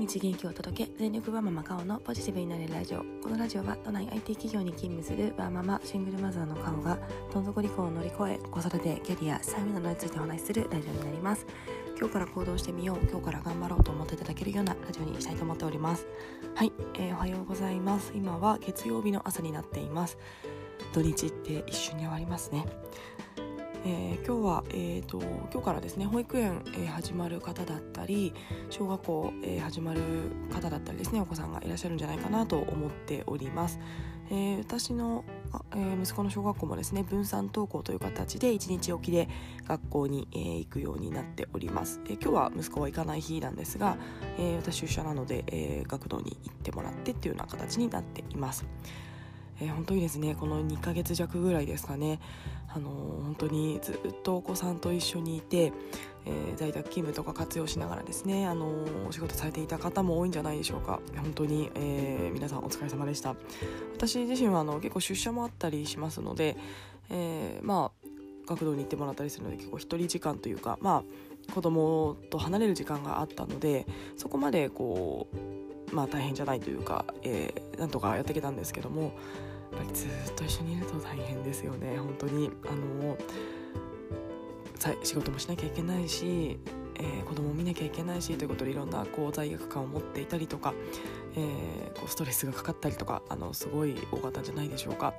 日元気を届け全力ワーママカオのポジティブになれるラジオ。このラジオは都内 IT 企業に勤務するワーママシングルマザーのカオがどん底離婚を乗り越え子育てキャリア資産などについてお話しするラジオになります。今日から行動してみよう今日から頑張ろうと思っていただけるようなラジオにしたいと思っております。はい、えー、おはようございます。今は月曜日の朝になっています。土日って一瞬に終わりますね。えー、今日は、えーと、今日からですね保育園、えー、始まる方だったり小学校、えー、始まる方だったりですねお子さんがいらっしゃるんじゃないかなと思っております、えー、私の、えー、息子の小学校もですね分散登校という形で1日おきで学校に、えー、行くようになっております、えー、今日は息子は行かない日なんですが、私出社なので、学童に行ってもらってっていうような形になっています。えー、本当にですねこの2ヶ月弱ぐらいですかね。あのー、本当にずっとお子さんと一緒にいて、えー、在宅勤務とか活用しながらですね、あのお仕事されていた方も多いんじゃないでしょうか。本当に、え皆さんお疲れ様でした。私自身はあの結構出社もあったりしますので、えまあ学童に行ってもらったりするので結構一人時間というかまあ子供と離れる時間があったのでそこまでこうまあ大変じゃないというか、えー、なんとかやってきたんですけどもやっぱりずっと一緒にいると大変ですよね本当に。あの仕事もしなきゃいけないし、えー、子供を見なきゃいけないしということでいろんなこう罪悪感を持っていたりとか、えー、こうストレスがかかったりとかあのすごい多かったんじゃないでしょうか、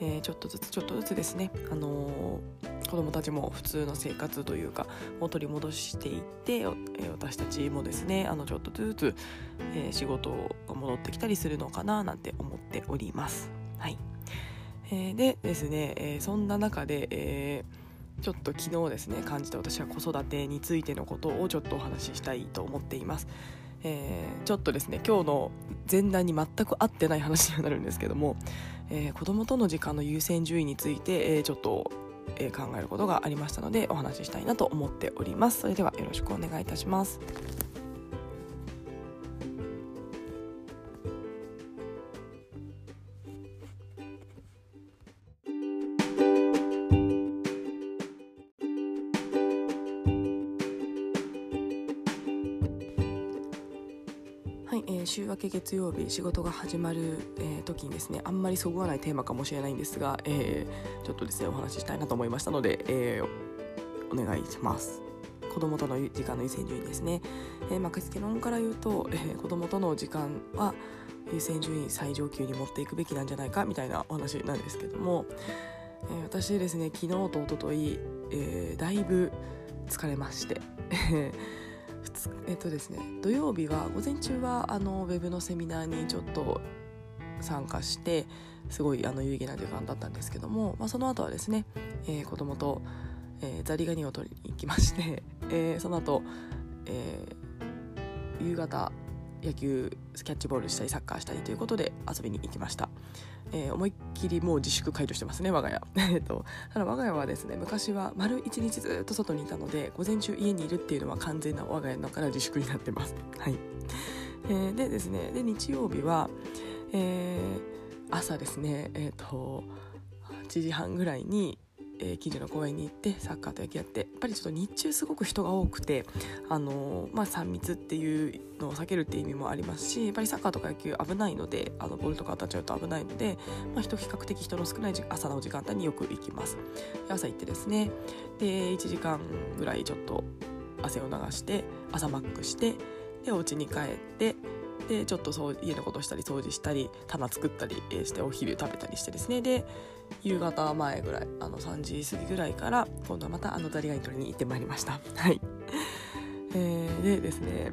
えー、ちょっとずつちょっとずつですね、あの子供たちも普通の生活というかを取り戻していって、私たちもですねあのちょっとずつ、え仕事が戻ってきたりするのかななんて思っております。はい、えー、でですね、えー、そんな中で、えー、ちょっと昨日ですね感じた私は子育てについてのことをちょっとお話ししたいと思っています。えー、ちょっとですね今日の前段に全く合ってない話にはなるんですけども、えー、子供との時間の優先順位について、えー、ちょっと、え考えることがありましたのでお話ししたいなと思っておりますそれではよろしくお願いいたしますけ月曜日仕事が始まる、えー、時にですねあんまりそぐわないテーマかもしれないんですが、えー、ちょっとですねお話ししたいなと思いましたので、えー、お願いします。子供との時間の優先順位ですね、えーまあ、結論から言うと、えー、子供との時間は優先順位最上級に持っていくべきなんじゃないかみたいなお話なんですけども、えー、私ですね昨日と一昨日、えー、だいぶ疲れましてえっとですね土曜日は午前中はあのウェブのセミナーにちょっと参加してすごいあの有意義な時間だったんですけども、まあ、その後はですね、えー、子供と、えー、ザリガニを取りに行きまして、えー、その後、えー、夕方野球キャッチボールしたりサッカーしたりということで遊びに行きました、えー、思いっきりもう自粛解除してますね我が家。えっとただ我が家はですね昔は丸一日ずっと外にいたので午前中家にいるっていうのは完全な我が家のから自粛になってます。はい、えー、でですねで日曜日は、えー、朝ですねえっ、ー、と8時半ぐらいにえー、近所の公園に行ってサッカーと野球やってやっぱりちょっと日中すごく人が多くて、あのー、まあ、3密っていうのを避けるっていう意味もありますしやっぱりサッカーとか野球危ないのであのボールとか当たっちゃうと危ないので、まあ、人比較的人の少ない朝の時間帯によく行きます。朝行ってですねで1時間ぐらいちょっと汗を流して朝マックしてでお家に帰ってでちょっとそう家のことしたり掃除したり棚作ったりしてお昼食べたりしてですね。で夕方前ぐらいあの3時過ぎぐらいから今度はまたあのザリガニ取りに行ってまいりました。はい。えー、でですね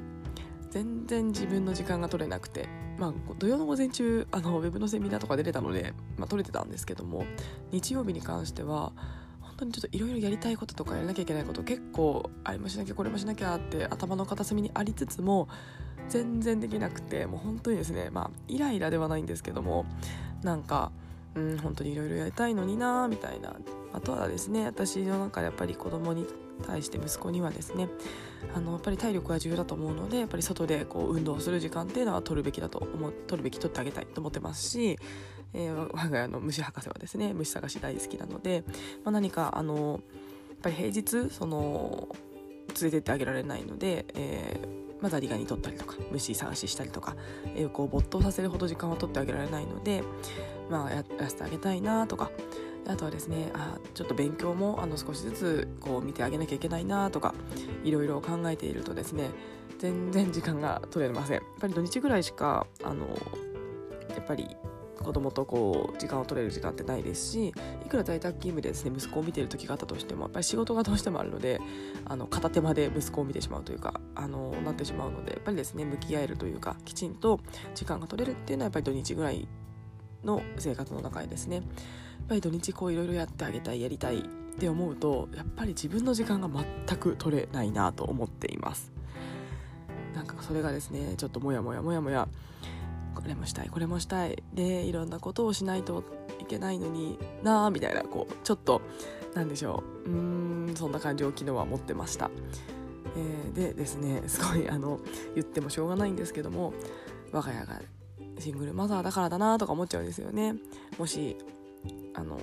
全然自分の時間が取れなくてまあ土曜の午前中あのウェブのセミナーとか出れたので、まあ、取れてたんですけども日曜日に関しては本当にちょっといろいろやりたいこととかやらなきゃいけないこと結構あれもしなきゃこれもしなきゃって頭の片隅にありつつも全然できなくてもう本当にですねまあイライラではないんですけどもなんかうん本当にいろいろやりたいのになみたいな。あとはですね私の中でやっぱり子供に対して息子にはですねあのやっぱり体力が重要だと思うのでやっぱり外でこう運動する時間っていうのは取るべきだと思取るべき取ってあげたいと思ってますし、えー、我が家の虫博士はですね虫探し大好きなので、まあ、何かあのやっぱり平日その連れてってあげられないので、えーまあ、ザリガニ取ったりとか虫探ししたりとか、えー、こう没頭させるほど時間は取ってあげられないので、まあ、やらせてあげたいなとかあとはですねあちょっと勉強もあの少しずつこう見てあげなきゃいけないなとかいろいろ考えているとですね全然時間が取れません。やっぱり土日ぐらいしかあのやっぱり子供とこう時間を取れる時間ってないですしいくら在宅勤務でですね息子を見ている時があったとしてもやっぱり仕事がどうしてもあるのであの片手間で息子を見てしまうというかあのなってしまうのでやっぱりですね向き合えるというかきちんと時間が取れるっていうのはやっぱり土日ぐらいの生活の中でですねやっぱり土日こういろいろやってあげたいやりたいって思うとやっぱり自分の時間が全く取れないなと思っています。なんかそれがですねちょっともやもやもやもやこれもしたいこれもしたい。でいろんなことをしないといけないのになあみたいなこうちょっとなんでしょう。うんそんな感じを昨日は持ってました、えー、でですねすごいあの言ってもしょうがないんですけども我が家がシングルマザーだからだなとか思っちゃうんですよね。もしあの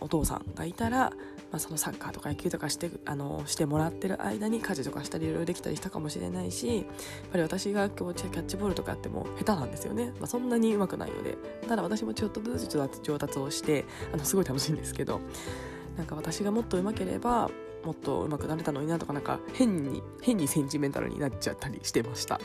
お父さんがいたらまあ、そのサッカーとか野球とかしてあのしてもらってる間に家事とかしたりいろいろできたりしたかもしれないしやっぱり私が今日キャッチボールとかやっても下手なんですよね、まあ、そんなに上手くないのでただ私もちょっとずつ上達をしてあのすごい楽しいんですけどなんか私がもっと上手ければもっと上手くなれたのになとかなんか変に変にセンチメンタルになっちゃったりしてました。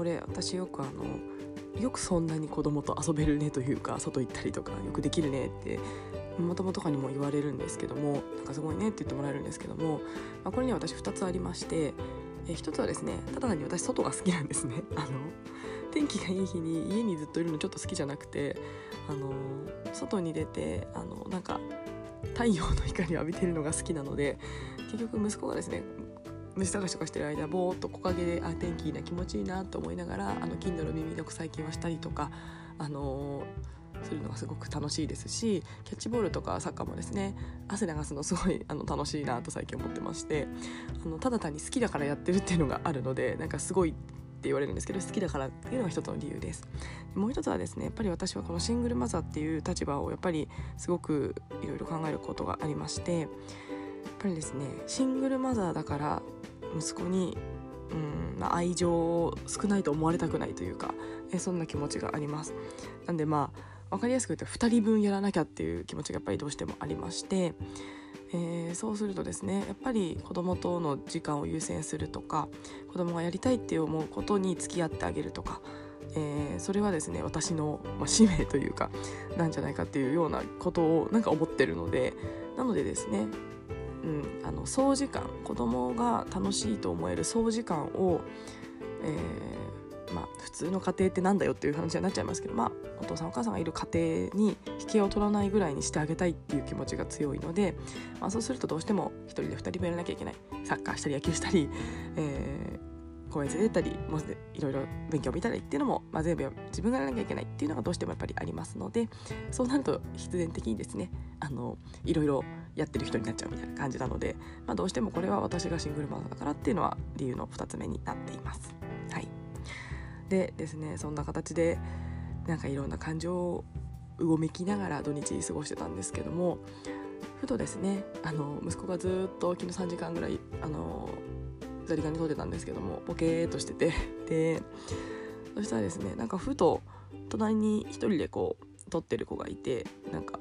これ私よくあのよくそんなに子供と遊べるねというか外行ったりとかよくできるねってもともとかにも言われるんですけどもなんかすごいねって言ってもらえるんですけども、まあ、これには私2つありましてえ1つはですねただ単に私外が好きなんですね。あの天気がいい日に家にずっといるのちょっと好きじゃなくてあの外に出てあのなんか太陽の光を浴びてるのが好きなので結局息子がですね虫探しとかしてる間ぼーっと木陰であ天気いいな気持ちいいなと思いながらあの Kindle 耳読最近はしたりとか、あのー、するのがすごく楽しいですしキャッチボールとかサッカーもですね汗流すのすごい あの楽しいなと最近思ってましてあのただ単に好きだからやってるっていうのがあるのでなんかすごいって言われるんですけど好きだからっていうのが一つの理由です。もう一つはですねやっぱり私はこのシングルマザーっていう立場をやっぱりすごくいろいろ考えることがありましてぱりですねシングルマザーだから息子にうん、愛情を少ないと思われたくないというか、えそんな気持ちがあります。なんでまあ分かりやすく言うと2人分やらなきゃっていう気持ちがやっぱりどうしてもありまして、えー、そうするとですねやっぱり子供との時間を優先するとか子供がやりたいって思うことに付き合ってあげるとか、えー、それはですね私の、まあ、使命というかなんじゃないかっていうようなことをなんか思ってるのでなのでですねうん、あの総時間子供が楽しいと思える総時間を、えー、まあ、普通の家庭ってなんだよっていう話になっちゃいますけど、まあ、お父さんお母さんがいる家庭に引きを取らないぐらいにしてあげたいっていう気持ちが強いので、まあ、そうするとどうしても1人で2人分やらなきゃいけない。サッカーしたり野球したり、えー公園連れてったりもいろいろ勉強見たりっていうのも、まあ、全部自分がやらなきゃいけないっていうのがどうしてもやっぱりありますのでそうなると必然的にですねあのいろいろやってる人になっちゃうみたいな感じなので、まあ、どうしてもこれは私がシングルマザーだからっていうのは理由の2つ目になっています。はい、でですねそんな形でなんかいろんな感情をうごめきながら土日過ごしてたんですけどもふとですねあの息子がずっと昨日3時間ぐらいあのザリガニ撮ってたんですけどもボケーっとしててでそしたらですねなんかふと隣に一人でこう撮ってる子がいてなんか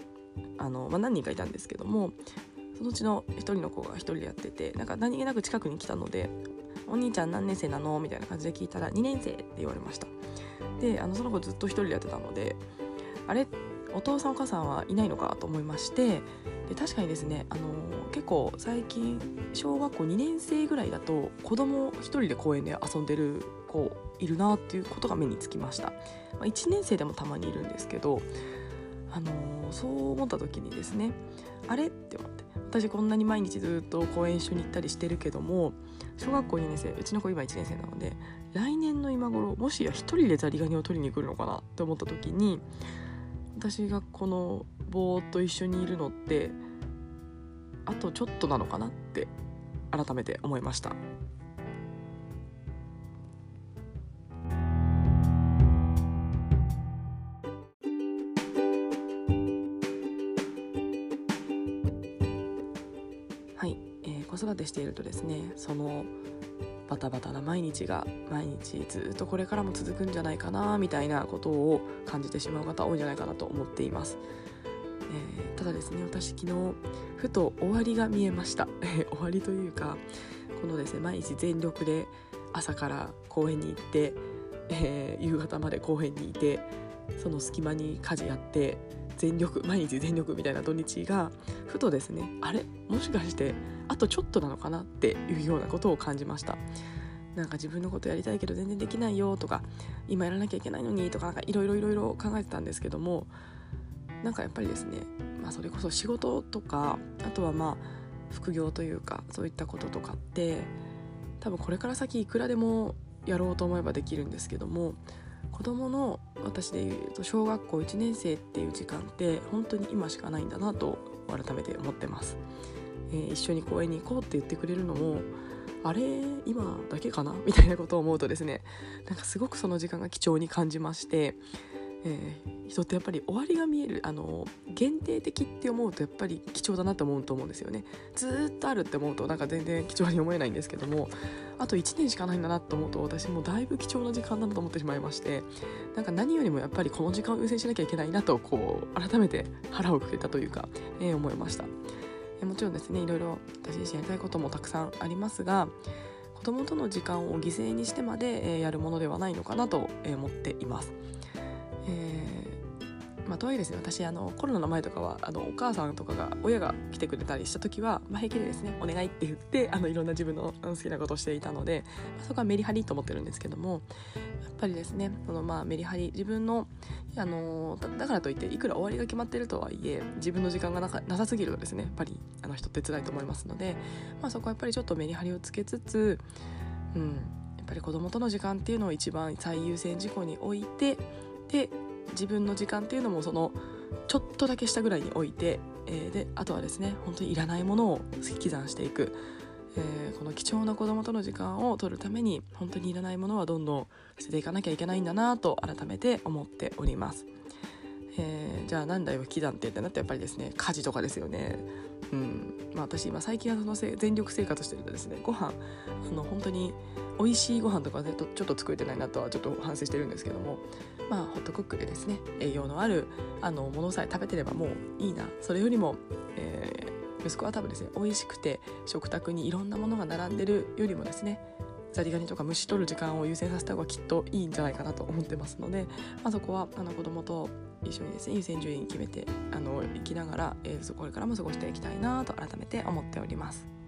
あの、まあ、何人かいたんですけどもそのうちの一人の子が一人でやっててなんか何気なく近くに来たので「お兄ちゃん何年生なの?」みたいな感じで聞いたら「2年生」って言われました。であのその子ずっと一人でやってたのであれ？お父さんお母さんはいないのかと思いましてで確かにですねあの結構最近小学校2年生ぐらいだと子供一人で公園で遊んでる子いるなっていうことが目につきました、まあ、1年生でもたまにいるんですけどあのそう思った時にですねあれって思って私こんなに毎日ずっと公園一緒に行ったりしてるけども小学校2年生うちの子今1年生なので来年の今頃もしや1人でザリガニを取りに来るのかなって思った時に私がこのぼーっと一緒にいるのってあとちょっとなのかなって改めて思いました。子育てしているとですねそのバタバタな毎日が毎日ずっとこれからも続くんじゃないかなみたいなことを感じてしまう方多いんじゃないかなと思っています。えー、ただですね私昨日ふと終わりが見えました 終わりというかこのですね毎日全力で朝から公園に行って、えー、夕方まで公園にいてその隙間に家事やって全力毎日全力みたいな土日がふとですねあれ？もしかしてあとちょっとなのかなっていうようなことを感じました。なんか自分のことやりたいけど全然できないよとか今やらなきゃいけないのにとかいろいろいろいろ考えてたんですけどもなんかやっぱりですね、まあ、それこそ仕事とかあとはまあ副業というかそういったこととかって多分これから先いくらでもやろうと思えばできるんですけども子どもの私でいうと小学校1年生っていう時間って本当に今しかないんだなと改めて思ってます、えー、一緒に公園に行こうって言ってくれるのもあれ？今だけかな？みたいなことを思うとですねなんかすごくその時間が貴重に感じましてえー、人ってやっぱり終わりが見えるあの限定的って思うとやっぱり貴重だなって思うと思うんですよね。ずっとあるって思うとなんか全然貴重に思えないんですけどもあと1年しかないんだなと思うと私もだいぶ貴重な時間だなと思ってしまいましてなんか何よりもやっぱりこの時間を優先しなきゃいけないなとこう改めて腹をくれたというか、えー、思いました、もちろんですねいろいろ私自身やりたいこともたくさんありますが子供との時間を犠牲にしてまで、えー、やるものではないのかなと思っています。まあ、とはいえですね。私あのコロナの前とかはあのお母さんとかが親が来てくれたりした時は、まあ、平気でですねお願いって言ってあのいろんな自分の好きなことをしていたので、まあ、そこはメリハリと思ってるんですけどもやっぱりですねそのまあメリハリ自分のあのだからといっていくら終わりが決まってるとはいえ自分の時間がななさすぎるとですねやっぱりあの人って辛いと思いますので、まあ、そこはやっぱりちょっとメリハリをつけつつ、うん、やっぱり子供との時間っていうのを一番最優先事項に置いてで自分の時間っていうのもそのちょっとだけ下ぐらいに置いて、えー、であとはですね本当にいらないものを引き算していく、えー、この貴重な子供との時間を取るために本当にいらないものはどんどん捨てていかなきゃいけないんだなと改めて思っております。えー、じゃあ何だよ引き算ってってなってやっぱりですね家事とかですよね。うんまあ、私今最近はその全力生活してるとですねご飯あの本当に美味しいご飯とかでちょっと作れてないなとはちょっと反省してるんですけどもまあホットクックでですね栄養のあるあのものさえ食べてればもういいなそれよりも、えー、息子は多分ですね美味しくて食卓にいろんなものが並んでるよりもですねザリガニとか虫取る時間を優先させた方がきっといいんじゃないかなと思ってますので、まあ、そこはあの子供と一緒にですね優先順位決めてあの生きながら、えー、これからも過ごしていきたいなと改めて思っております。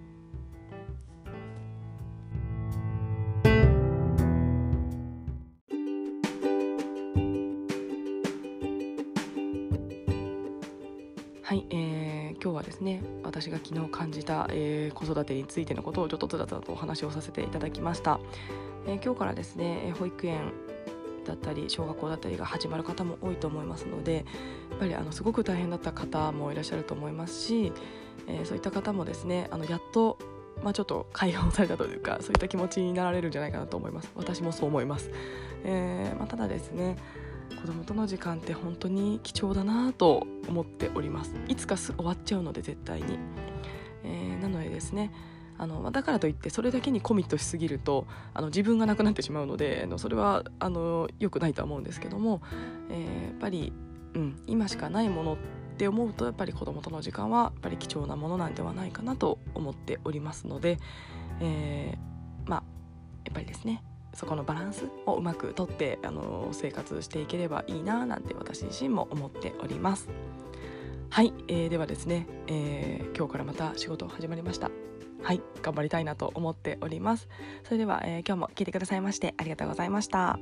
はい、えー、今日はですね私が昨日感じた、えー、子育てについてのことをちょっとつらつらとお話をさせていただきました、えー、今日からですね保育園だったり小学校だったりが始まる方も多いと思いますのでやっぱりあのすごく大変だった方もいらっしゃると思いますし、えー、そういった方もですねあのやっとまあ、ちょっと解放されたというか そういった気持ちになられるんじゃないかなと思います。私もそう思います、えーまあ、ただですね子供との時間って本当に貴重だなと思っております。いつか終わっちゃうので絶対に、えー、なのでですねあのだからといってそれだけにコミットしすぎるとあの自分がなくなってしまうのでそれはあの良くないとは思うんですけども、えー、やっぱり、うん、今しかないものって思うとやっぱり子供との時間はやっぱり貴重なものなんではないかなと思っておりますので、えー、まあやっぱりですねそこのバランスをうまくとってあの生活していければいいななんて私自身も思っております。はい、えー、ではですね、えー、今日からまた仕事始まりました。はい頑張りたいなと思っております。それでは、えー、今日も聞いてくださいましてありがとうございました。